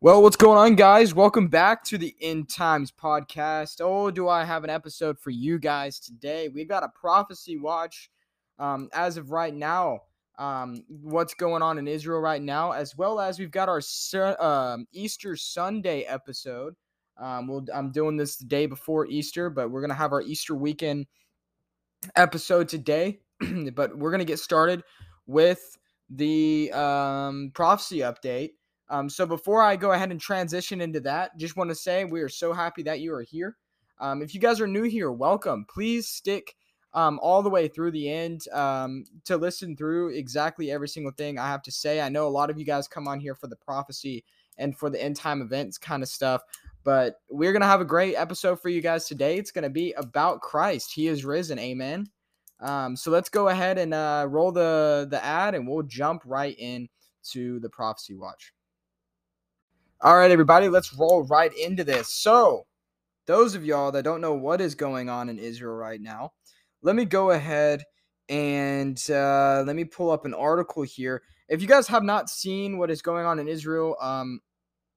Well, what's going on, guys? Welcome back to the End Times podcast. Oh, do I have an episode for you guys today? We've got a prophecy watch um, as of right now. Um, what's going on in Israel right now, as well as we've got our uh, Easter Sunday episode. Um, we'll, I'm doing this the day before Easter, but we're gonna have our Easter weekend episode today. but we're gonna get started with the um, prophecy update. Um, so before I go ahead and transition into that, just want to say we are so happy that you are here. Um, if you guys are new here, welcome. Please stick um, all the way through the end um, to listen through exactly every single thing I have to say. I know a lot of you guys come on here for the prophecy and for the end time events kind of stuff, but we're going to have a great episode for you guys today. It's going to be about Christ. He is risen. Amen. Um, so let's go ahead and uh, roll the, the ad and we'll jump right in to the prophecy watch. All right, everybody, let's roll right into this. So, those of y'all that don't know what is going on in Israel right now, let me go ahead and uh, let me pull up an article here. If you guys have not seen what is going on in Israel, um,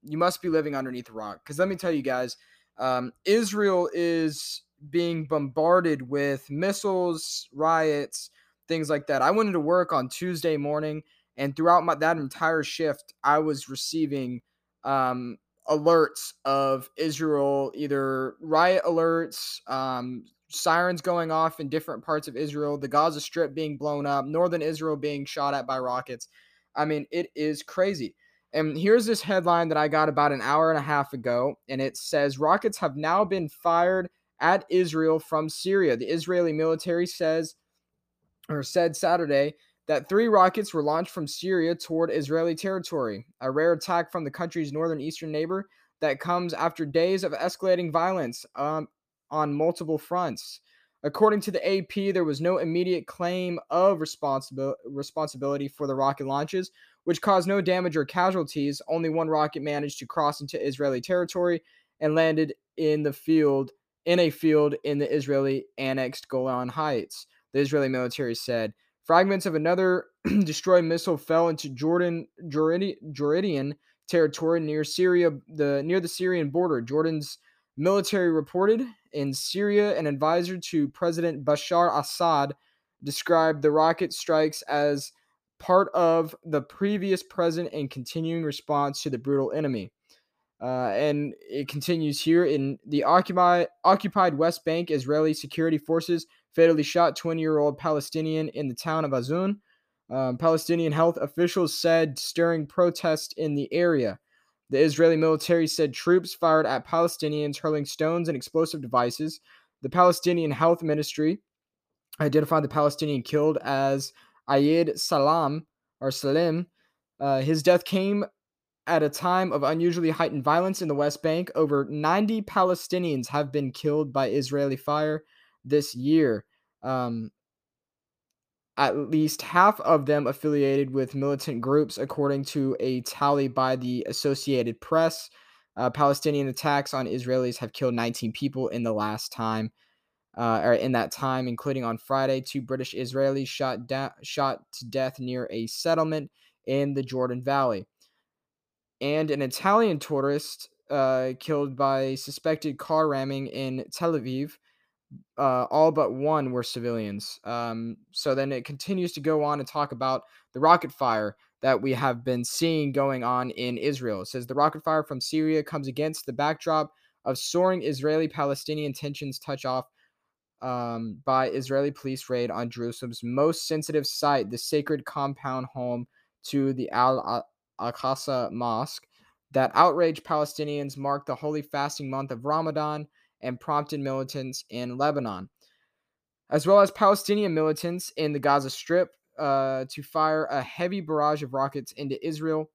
you must be living underneath a rock. Because let me tell you guys, um, Israel is being bombarded with missiles, riots, things like that. I went into work on Tuesday morning, and throughout my, that entire shift, I was receiving um, alerts of Israel, either riot alerts, um, sirens going off in different parts of Israel, the Gaza Strip being blown up, northern Israel being shot at by rockets. I mean, it is crazy. And here's this headline that I got about an hour and a half ago, and it says rockets have now been fired at Israel from Syria. The Israeli military says, or said Saturday, that three rockets were launched from Syria toward Israeli territory, a rare attack from the country's northern eastern neighbor that comes after days of escalating violence um, on multiple fronts. According to the AP, there was no immediate claim of responsibil- responsibility for the rocket launches, which caused no damage or casualties. Only one rocket managed to cross into Israeli territory and landed in the field in a field in the Israeli annexed Golan Heights. The Israeli military said Fragments of another destroyed missile fell into Jordan Jordanian territory near Syria, the near the Syrian border. Jordan's military reported in Syria. An advisor to President Bashar Assad described the rocket strikes as part of the previous present and continuing response to the brutal enemy. Uh, and it continues here in the occupied, occupied West Bank. Israeli security forces fatally shot 20 year old Palestinian in the town of Azun. Um, Palestinian health officials said stirring protests in the area. The Israeli military said troops fired at Palestinians, hurling stones and explosive devices. The Palestinian Health Ministry identified the Palestinian killed as Ayed Salam or Salim. Uh, his death came at a time of unusually heightened violence in the West Bank. Over 90 Palestinians have been killed by Israeli fire this year. Um, at least half of them affiliated with militant groups, according to a tally by the Associated Press. Uh, Palestinian attacks on Israelis have killed 19 people in the last time, uh, or in that time, including on Friday, two British Israelis shot da- shot to death near a settlement in the Jordan Valley, and an Italian tourist uh, killed by suspected car ramming in Tel Aviv uh, all but one were civilians. Um, so then it continues to go on and talk about the rocket fire that we have been seeing going on in Israel. It says the rocket fire from Syria comes against the backdrop of soaring Israeli Palestinian tensions touch off um, by Israeli police raid on Jerusalem's most sensitive site, the sacred compound home to the Al Aqsa Mosque. That outraged Palestinians marked the holy fasting month of Ramadan and prompted militants in Lebanon, as well as Palestinian militants in the Gaza Strip uh, to fire a heavy barrage of rockets into Israel.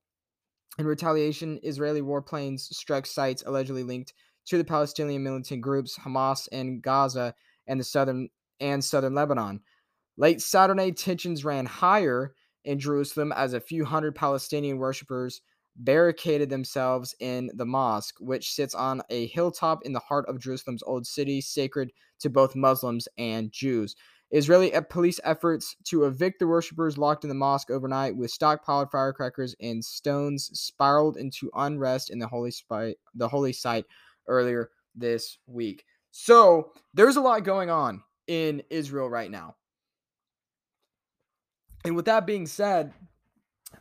In retaliation, Israeli warplanes struck sites allegedly linked to the Palestinian militant groups Hamas and Gaza and the southern and southern Lebanon. Late Saturday, tensions ran higher in Jerusalem as a few hundred Palestinian worshippers barricaded themselves in the mosque, which sits on a hilltop in the heart of Jerusalem's old city, sacred to both Muslims and Jews. Israeli police efforts to evict the worshippers locked in the mosque overnight with stockpiled firecrackers and stones spiraled into unrest in the holy, site, the holy site earlier this week. So there's a lot going on in Israel right now. And with that being said,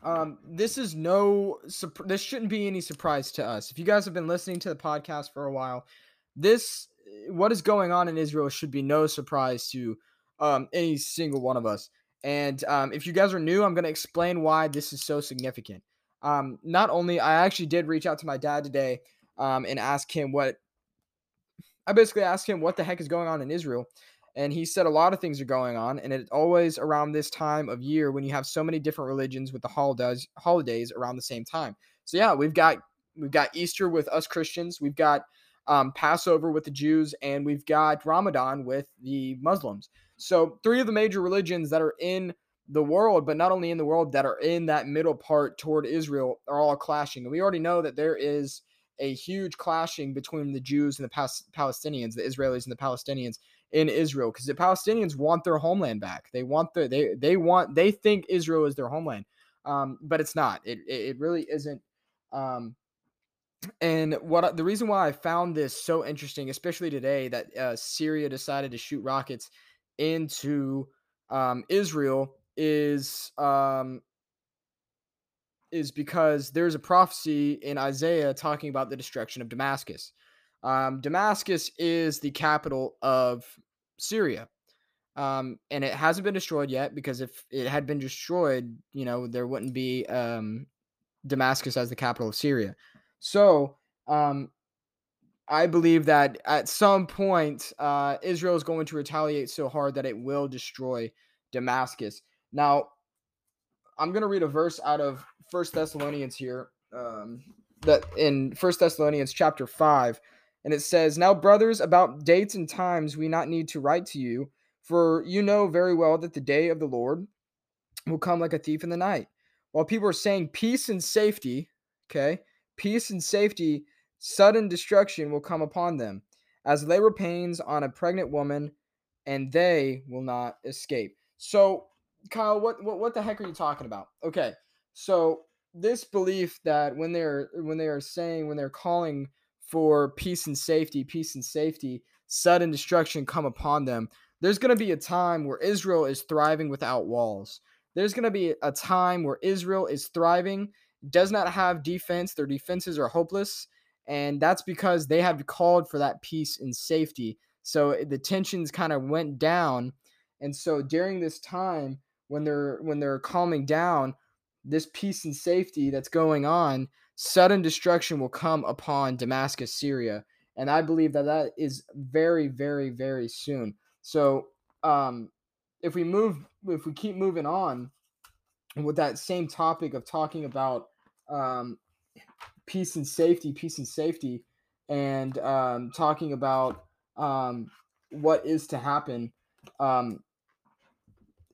um, this is no this shouldn't be any surprise to us. If you guys have been listening to the podcast for a while, this what is going on in Israel should be no surprise to um, any single one of us. And um, if you guys are new, I'm going to explain why this is so significant. Um, not only, I actually did reach out to my dad today um, and ask him what I basically asked him what the heck is going on in Israel. And he said a lot of things are going on, and it's always around this time of year when you have so many different religions with the holidays holidays around the same time. So yeah, we've got we've got Easter with us Christians, we've got um, Passover with the Jews, and we've got Ramadan with the Muslims. So three of the major religions that are in the world, but not only in the world, that are in that middle part toward Israel are all clashing. And we already know that there is a huge clashing between the Jews and the Pas- Palestinians, the Israelis and the Palestinians in Israel, because the Palestinians want their homeland back. They want the they they want they think Israel is their homeland, um, but it's not. It it really isn't. Um, and what the reason why I found this so interesting, especially today, that uh, Syria decided to shoot rockets into um, Israel, is um, is because there's a prophecy in Isaiah talking about the destruction of Damascus. Um, Damascus is the capital of Syria. Um, and it hasn't been destroyed yet because if it had been destroyed, you know, there wouldn't be um, Damascus as the capital of Syria. So um, I believe that at some point, uh, Israel is going to retaliate so hard that it will destroy Damascus. Now, I'm going to read a verse out of First Thessalonians here, um, that in First Thessalonians chapter five, and it says, "Now, brothers, about dates and times we not need to write to you, for you know very well that the day of the Lord will come like a thief in the night. While people are saying peace and safety, okay, peace and safety, sudden destruction will come upon them, as labor pains on a pregnant woman, and they will not escape." So Kyle, what, what what the heck are you talking about? Okay, so this belief that when they're when they are saying when they're calling for peace and safety, peace and safety, sudden destruction come upon them. There's going to be a time where Israel is thriving without walls. There's going to be a time where Israel is thriving, does not have defense. Their defenses are hopeless. And that's because they have called for that peace and safety. So eh, the tensions kind of went down. And so during this time, when they're when they're calming down this peace and safety that's going on sudden destruction will come upon damascus syria and i believe that that is very very very soon so um if we move if we keep moving on with that same topic of talking about um peace and safety peace and safety and um talking about um what is to happen um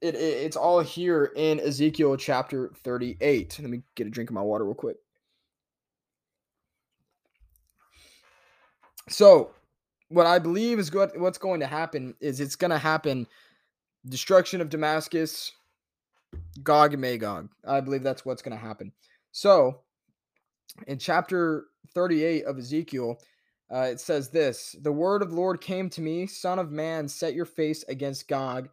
it, it, it's all here in Ezekiel chapter 38. Let me get a drink of my water real quick. So, what I believe is good what's going to happen is it's going to happen destruction of Damascus, Gog and Magog. I believe that's what's going to happen. So, in chapter 38 of Ezekiel, uh, it says this The word of the Lord came to me, Son of man, set your face against Gog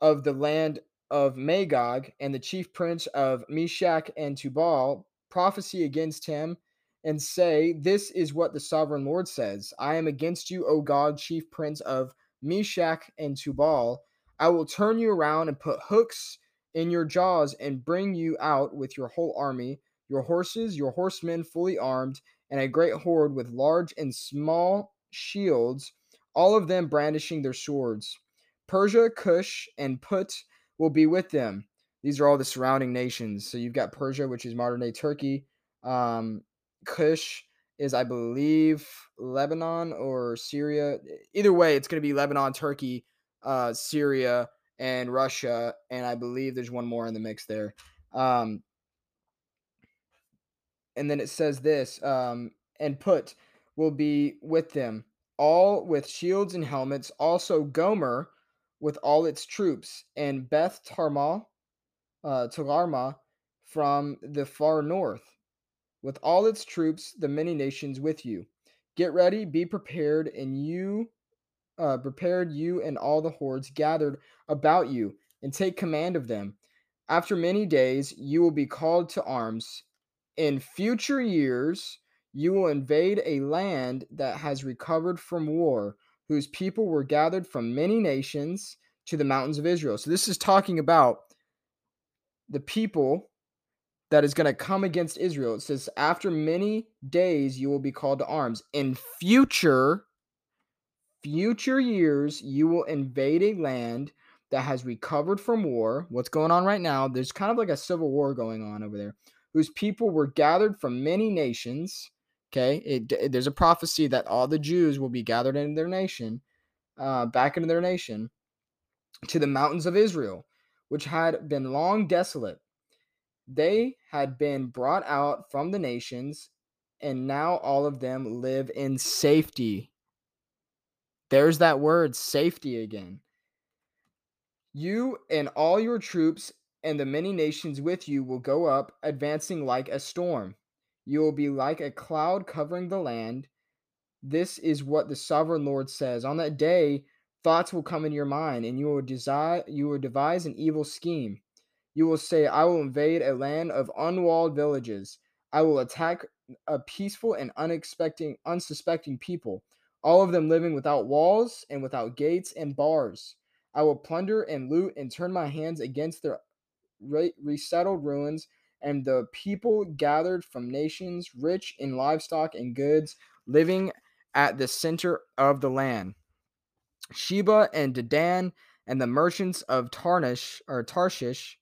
of the land of Magog and the chief prince of Meshech and Tubal prophecy against him and say, This is what the sovereign Lord says I am against you, O Gog, chief prince of Meshech and Tubal. I will turn you around and put hooks in your jaws and bring you out with your whole army, your horses, your horsemen fully armed, and a great horde with large and small shields, all of them brandishing their swords. Persia, Cush, and Put will be with them. These are all the surrounding nations. So you've got Persia, which is modern day Turkey. Um, Cush is, I believe, Lebanon or Syria. Either way, it's going to be Lebanon, Turkey, uh, Syria, and Russia. And I believe there's one more in the mix there. Um, and then it says this um, and Put will be with them, all with shields and helmets. Also, Gomer with all its troops, and Beth Tarma, uh, Talarma from the far north, with all its troops, the many nations with you. Get ready, be prepared, and you, uh, prepared you and all the hordes gathered about you, and take command of them. After many days, you will be called to arms. In future years, you will invade a land that has recovered from war, whose people were gathered from many nations to the mountains of Israel. So, this is talking about the people that is going to come against Israel. It says, After many days, you will be called to arms. In future, future years, you will invade a land that has recovered from war. What's going on right now? There's kind of like a civil war going on over there, whose people were gathered from many nations. Okay, it, it, there's a prophecy that all the Jews will be gathered into their nation, uh, back into their nation, to the mountains of Israel, which had been long desolate. They had been brought out from the nations, and now all of them live in safety. There's that word, safety again. You and all your troops and the many nations with you will go up, advancing like a storm. You will be like a cloud covering the land. This is what the sovereign Lord says. On that day, thoughts will come in your mind, and you will desire you will devise an evil scheme. You will say, I will invade a land of unwalled villages. I will attack a peaceful and unexpecting unsuspecting people, all of them living without walls and without gates and bars. I will plunder and loot and turn my hands against their re- resettled ruins and the people gathered from nations rich in livestock and goods, living at the center of the land. Sheba and Dedan and the merchants of Tarnish or Tarshish,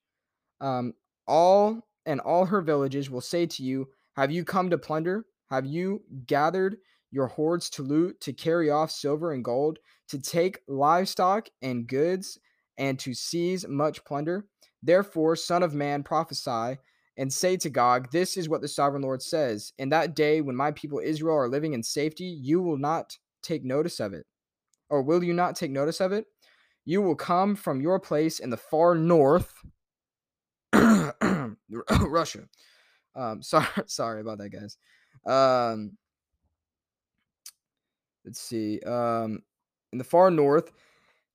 um, all and all her villages will say to you, Have you come to plunder? Have you gathered your hordes to loot, to carry off silver and gold, to take livestock and goods, and to seize much plunder? Therefore, Son of Man, prophesy and say to Gog, This is what the sovereign Lord says. In that day, when my people Israel are living in safety, you will not take notice of it. Or will you not take notice of it? You will come from your place in the far north, Russia. Um, sorry, sorry about that, guys. Um, let's see. Um, in the far north,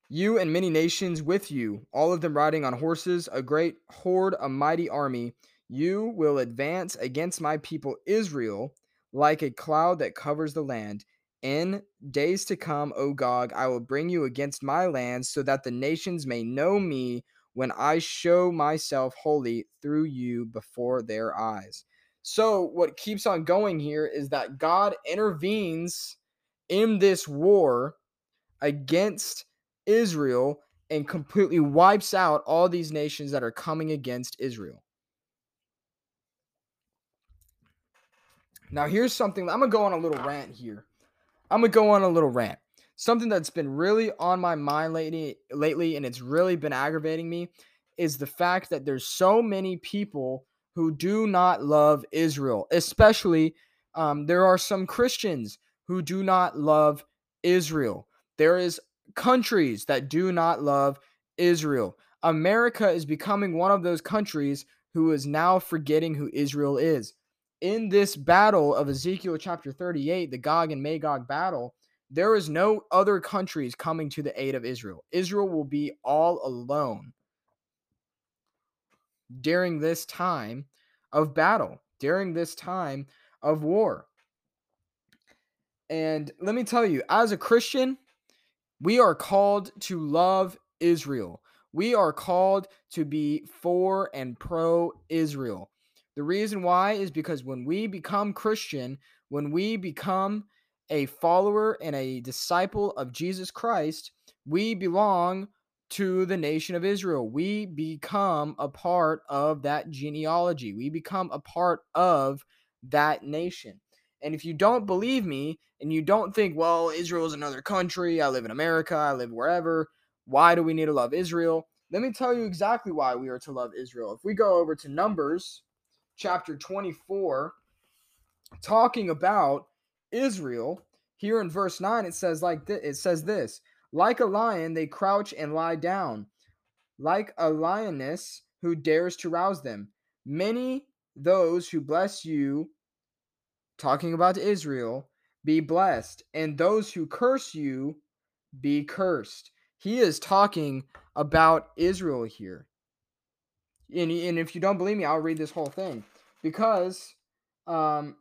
you and many nations with you, all of them riding on horses, a great horde, a mighty army. You will advance against my people Israel like a cloud that covers the land. In days to come, O Gog, I will bring you against my land so that the nations may know me when I show myself holy through you before their eyes. So, what keeps on going here is that God intervenes in this war against Israel and completely wipes out all these nations that are coming against Israel. Now, here's something I'm going to go on a little rant here. I'm going to go on a little rant. Something that's been really on my mind lately lately and it's really been aggravating me is the fact that there's so many people who do not love Israel. Especially um, there are some Christians who do not love Israel. There is countries that do not love Israel. America is becoming one of those countries who is now forgetting who Israel is. In this battle of Ezekiel chapter 38, the Gog and Magog battle, there is no other countries coming to the aid of Israel. Israel will be all alone during this time of battle, during this time of war. And let me tell you, as a Christian, we are called to love Israel. We are called to be for and pro Israel. The reason why is because when we become Christian, when we become a follower and a disciple of Jesus Christ, we belong to the nation of Israel. We become a part of that genealogy. We become a part of that nation. And if you don't believe me and you don't think, well, Israel is another country, I live in America, I live wherever, why do we need to love Israel? Let me tell you exactly why we are to love Israel. If we go over to Numbers chapter 24, talking about Israel, here in verse 9 it says like th- it says this, Like a lion, they crouch and lie down, like a lioness who dares to rouse them. Many those who bless you, talking about Israel, be blessed, and those who curse you, be cursed. He is talking about Israel here. And, and if you don't believe me, I'll read this whole thing. Because um,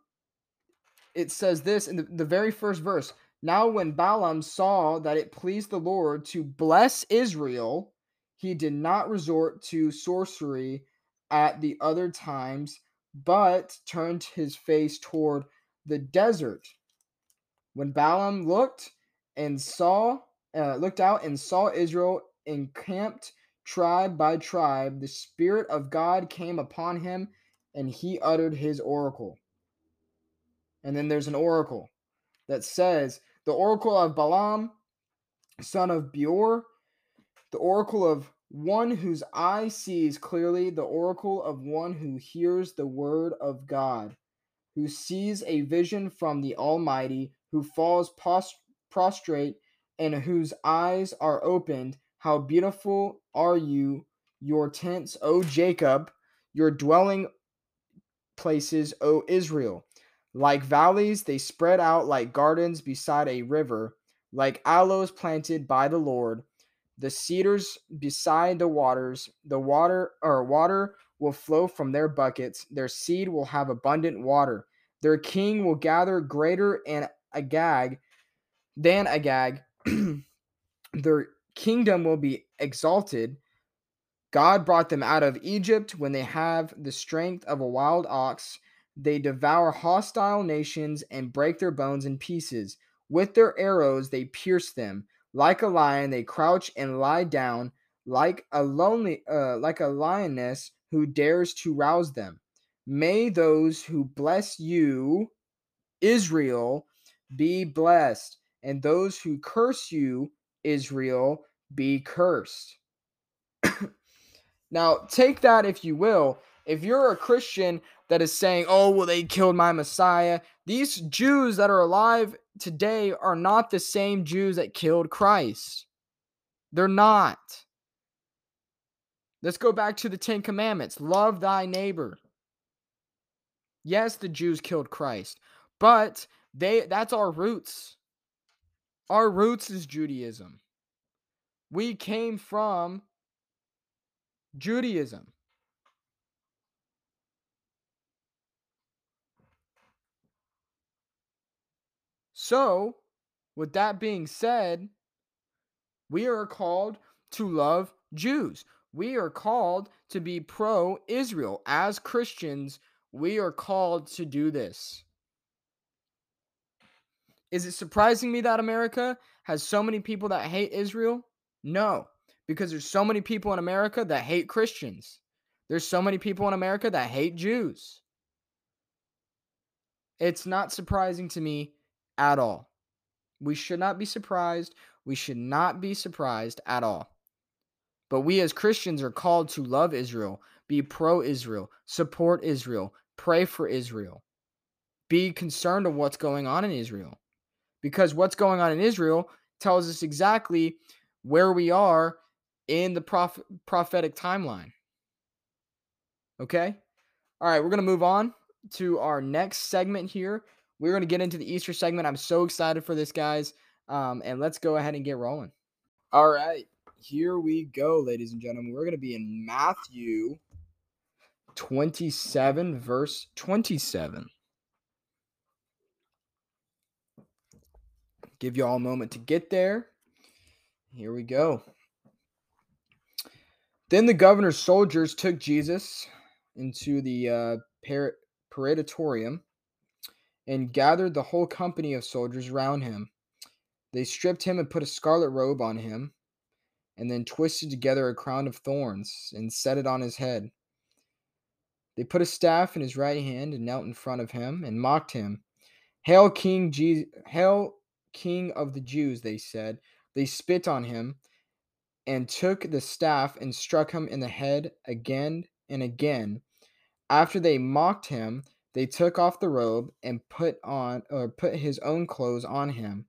it says this in the, the very first verse Now, when Balaam saw that it pleased the Lord to bless Israel, he did not resort to sorcery at the other times, but turned his face toward the desert. When Balaam looked and saw, uh, looked out and saw Israel encamped tribe by tribe, the Spirit of God came upon him, and he uttered his oracle. And then there's an oracle that says, The oracle of Balaam, son of Beor, the oracle of one whose eye sees clearly, the oracle of one who hears the word of God, who sees a vision from the Almighty, who falls post- prostrate, and whose eyes are opened. How beautiful are you, your tents, O Jacob, your dwelling places, O Israel. Like valleys, they spread out like gardens beside a river, like aloes planted by the Lord. The cedars beside the waters, the water or water will flow from their buckets. Their seed will have abundant water. Their king will gather greater and Agag than Agag. Their kingdom will be exalted. God brought them out of Egypt when they have the strength of a wild ox. They devour hostile nations and break their bones in pieces. With their arrows they pierce them. Like a lion, they crouch and lie down, like a lonely, uh, like a lioness who dares to rouse them. May those who bless you, Israel, be blessed, and those who curse you, Israel, be cursed. now, take that if you will. If you're a Christian that is saying, oh, well, they killed my Messiah, these Jews that are alive today are not the same Jews that killed Christ. They're not. Let's go back to the Ten Commandments love thy neighbor. Yes, the Jews killed Christ, but they that's our roots. Our roots is Judaism. We came from Judaism. So, with that being said, we are called to love Jews. We are called to be pro Israel. As Christians, we are called to do this. Is it surprising me that America has so many people that hate Israel? No, because there's so many people in America that hate Christians. There's so many people in America that hate Jews. It's not surprising to me at all. We should not be surprised. We should not be surprised at all. But we as Christians are called to love Israel, be pro Israel, support Israel, pray for Israel, be concerned of what's going on in Israel because what's going on in Israel tells us exactly where we are in the proph- prophetic timeline. Okay? All right, we're going to move on to our next segment here. We're going to get into the Easter segment. I'm so excited for this, guys. Um, and let's go ahead and get rolling. All right, here we go, ladies and gentlemen. We're going to be in Matthew 27, verse 27. Give you all a moment to get there. Here we go. Then the governor's soldiers took Jesus into the uh, par- praetorium and gathered the whole company of soldiers round him. They stripped him and put a scarlet robe on him, and then twisted together a crown of thorns and set it on his head. They put a staff in his right hand and knelt in front of him and mocked him. Hail, King Jesus! Hail, King of the Jews, they said. They spit on him and took the staff and struck him in the head again and again. After they mocked him, they took off the robe and put on or put his own clothes on him.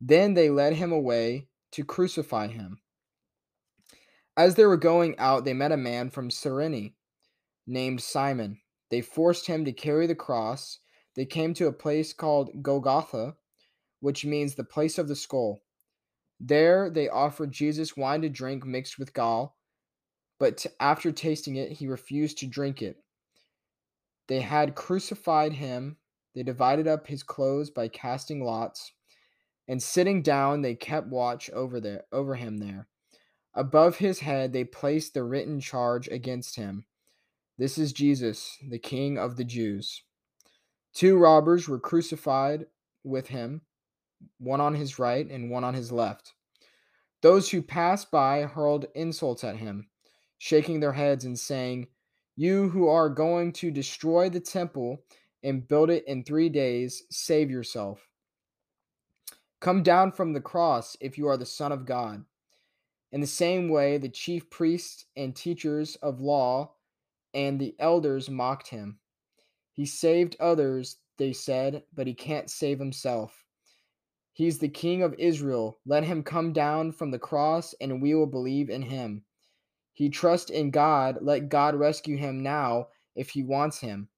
Then they led him away to crucify him. As they were going out, they met a man from Cyrene named Simon. They forced him to carry the cross. They came to a place called Golgotha, which means the place of the skull. There they offered Jesus wine to drink mixed with gall, but after tasting it, he refused to drink it. They had crucified him. They divided up his clothes by casting lots, and sitting down, they kept watch over there over him there. Above his head they placed the written charge against him. This is Jesus, the King of the Jews. Two robbers were crucified with him, one on his right and one on his left. Those who passed by hurled insults at him, shaking their heads and saying, You who are going to destroy the temple and build it in three days, save yourself. Come down from the cross if you are the Son of God. In the same way, the chief priests and teachers of law and the elders mocked him. He saved others, they said, but he can't save himself. He's the king of Israel. Let him come down from the cross, and we will believe in him. He trusts in God. Let God rescue him now if he wants him.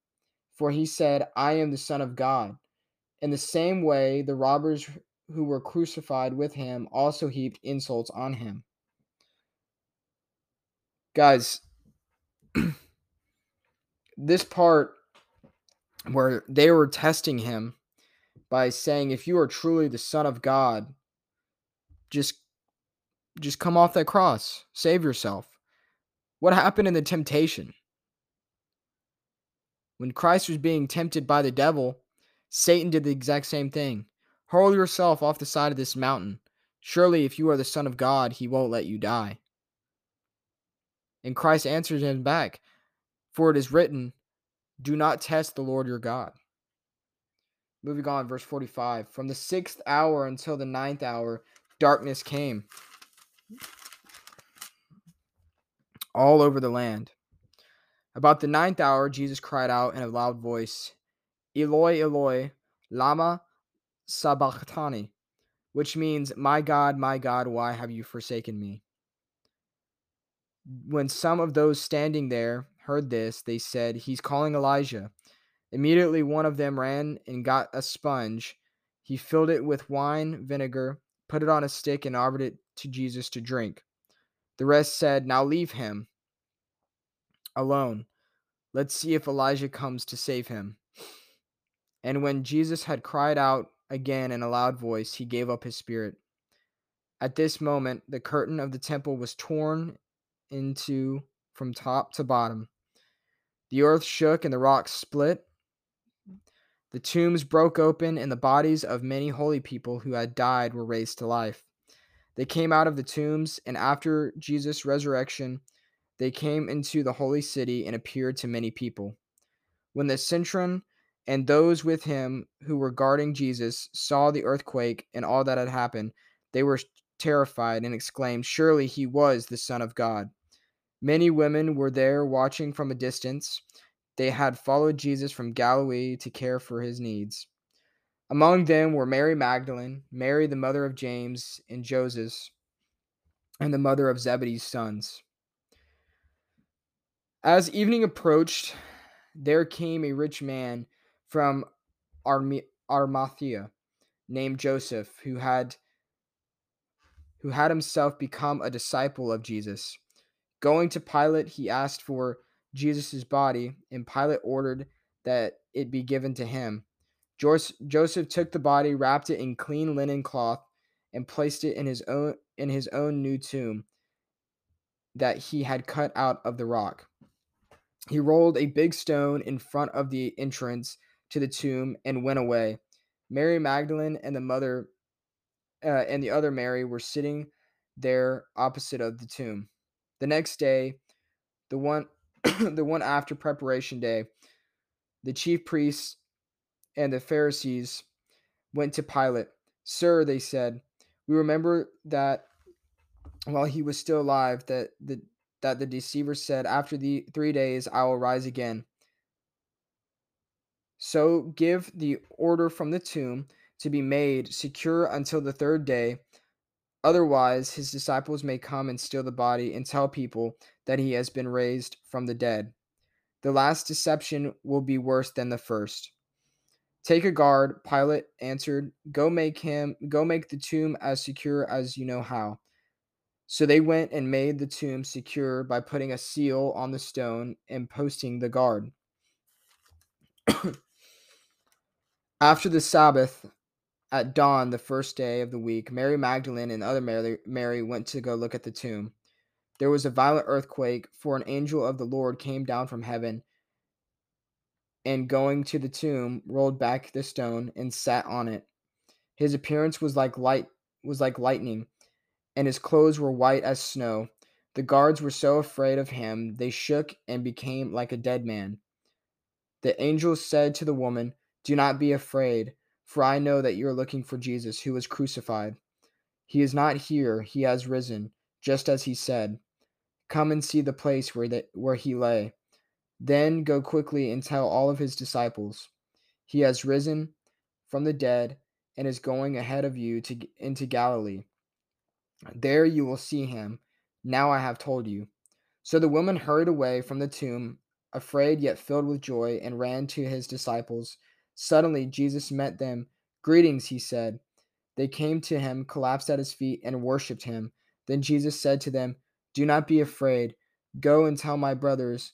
For he said, I am the Son of God. In the same way, the robbers who were crucified with him also heaped insults on him. Guys, this part where they were testing him by saying if you are truly the son of God, just just come off that cross, save yourself. What happened in the temptation? When Christ was being tempted by the devil, Satan did the exact same thing. Hurl yourself off the side of this mountain. Surely, if you are the Son of God, he won't let you die. And Christ answered him back, For it is written, Do not test the Lord your God. Moving on, verse 45. From the sixth hour until the ninth hour, darkness came all over the land. About the ninth hour, Jesus cried out in a loud voice, Eloi, Eloi, Lama Sabachthani, which means, My God, my God, why have you forsaken me? When some of those standing there heard this, they said, He's calling Elijah. Immediately one of them ran and got a sponge. He filled it with wine vinegar, put it on a stick, and offered it to Jesus to drink. The rest said, Now leave him alone. Let's see if Elijah comes to save him. And when Jesus had cried out again in a loud voice, he gave up his spirit. At this moment, the curtain of the temple was torn into from top to bottom. The earth shook and the rocks split. The tombs broke open, and the bodies of many holy people who had died were raised to life. They came out of the tombs, and after Jesus' resurrection, they came into the holy city and appeared to many people. When the centurion and those with him who were guarding Jesus saw the earthquake and all that had happened, they were terrified and exclaimed, Surely he was the Son of God. Many women were there watching from a distance. They had followed Jesus from Galilee to care for his needs. Among them were Mary Magdalene, Mary the mother of James and Joseph, and the mother of Zebedee's sons. As evening approached, there came a rich man from Arimathea named Joseph, who had who had himself become a disciple of Jesus. Going to Pilate, he asked for Jesus' body, and Pilate ordered that it be given to him. Joseph took the body, wrapped it in clean linen cloth, and placed it in his own in his own new tomb that he had cut out of the rock. He rolled a big stone in front of the entrance to the tomb and went away. Mary Magdalene and the mother uh, and the other Mary were sitting there opposite of the tomb. The next day, the one the one after preparation day, the chief priests and the Pharisees went to Pilate. Sir, they said, we remember that while he was still alive, that the that the deceiver said, After the three days I will rise again. So give the order from the tomb to be made secure until the third day. Otherwise, his disciples may come and steal the body and tell people that he has been raised from the dead. The last deception will be worse than the first. Take a guard, Pilate answered. Go make him go make the tomb as secure as you know how. So they went and made the tomb secure by putting a seal on the stone and posting the guard. After the Sabbath, at dawn the first day of the week, Mary Magdalene and other Mary, Mary went to go look at the tomb. There was a violent earthquake, for an angel of the Lord came down from heaven and going to the tomb rolled back the stone and sat on it. His appearance was like light was like lightning, and his clothes were white as snow. The guards were so afraid of him they shook and became like a dead man. The angel said to the woman, Do not be afraid, for I know that you are looking for Jesus who was crucified. He is not here, he has risen, just as he said. Come and see the place where, the, where he lay. Then go quickly and tell all of his disciples, He has risen from the dead and is going ahead of you to, into Galilee. There you will see him. Now I have told you. So the woman hurried away from the tomb, afraid yet filled with joy, and ran to his disciples. Suddenly Jesus met them. Greetings, he said. They came to him, collapsed at his feet, and worshipped him. Then Jesus said to them, Do not be afraid. Go and tell my brothers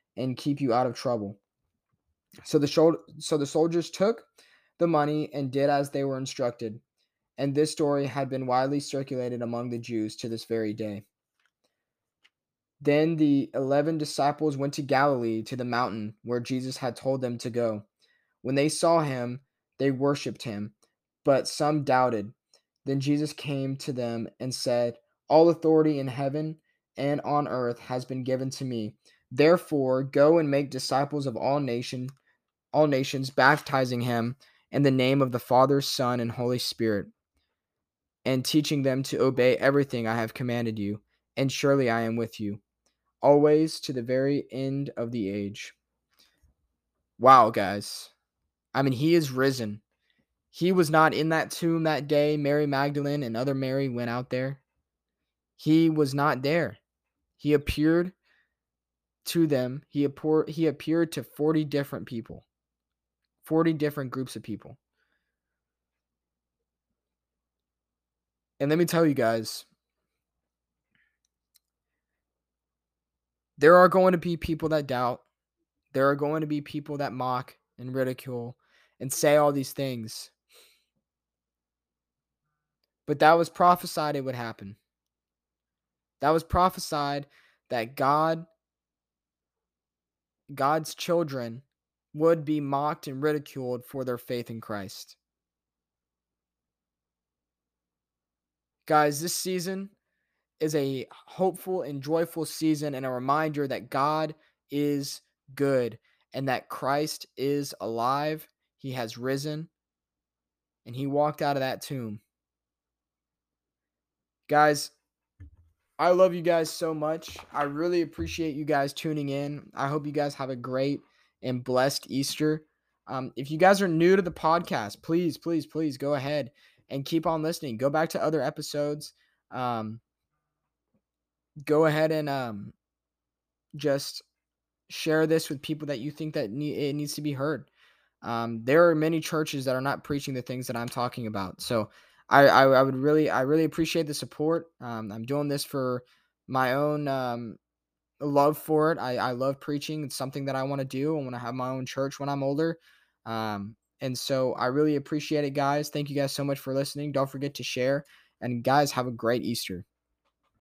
and keep you out of trouble. So the so the soldiers took the money and did as they were instructed. And this story had been widely circulated among the Jews to this very day. Then the eleven disciples went to Galilee to the mountain where Jesus had told them to go. When they saw him, they worshipped him, but some doubted. Then Jesus came to them and said, All authority in heaven and on earth has been given to me. Therefore, go and make disciples of all nation, all nations, baptizing him in the name of the Father, Son, and Holy Spirit, and teaching them to obey everything I have commanded you. And surely I am with you, always to the very end of the age. Wow, guys. I mean, he is risen. He was not in that tomb that day. Mary Magdalene and other Mary went out there. He was not there. He appeared to them, he, appear, he appeared to 40 different people, 40 different groups of people. And let me tell you guys, there are going to be people that doubt. There are going to be people that mock and ridicule and say all these things. But that was prophesied it would happen. That was prophesied that God God's children would be mocked and ridiculed for their faith in Christ. Guys, this season is a hopeful and joyful season and a reminder that God is good and that Christ is alive. He has risen and he walked out of that tomb. Guys, I love you guys so much. I really appreciate you guys tuning in. I hope you guys have a great and blessed Easter. Um, if you guys are new to the podcast, please, please, please go ahead and keep on listening. Go back to other episodes. Um, go ahead and um, just share this with people that you think that need, it needs to be heard. Um, there are many churches that are not preaching the things that I'm talking about. So I, I, I would really I really appreciate the support. Um, I'm doing this for my own um, love for it. I, I love preaching. It's something that I want to do. I want to have my own church when I'm older. Um, and so I really appreciate it, guys. Thank you guys so much for listening. Don't forget to share. And guys, have a great Easter.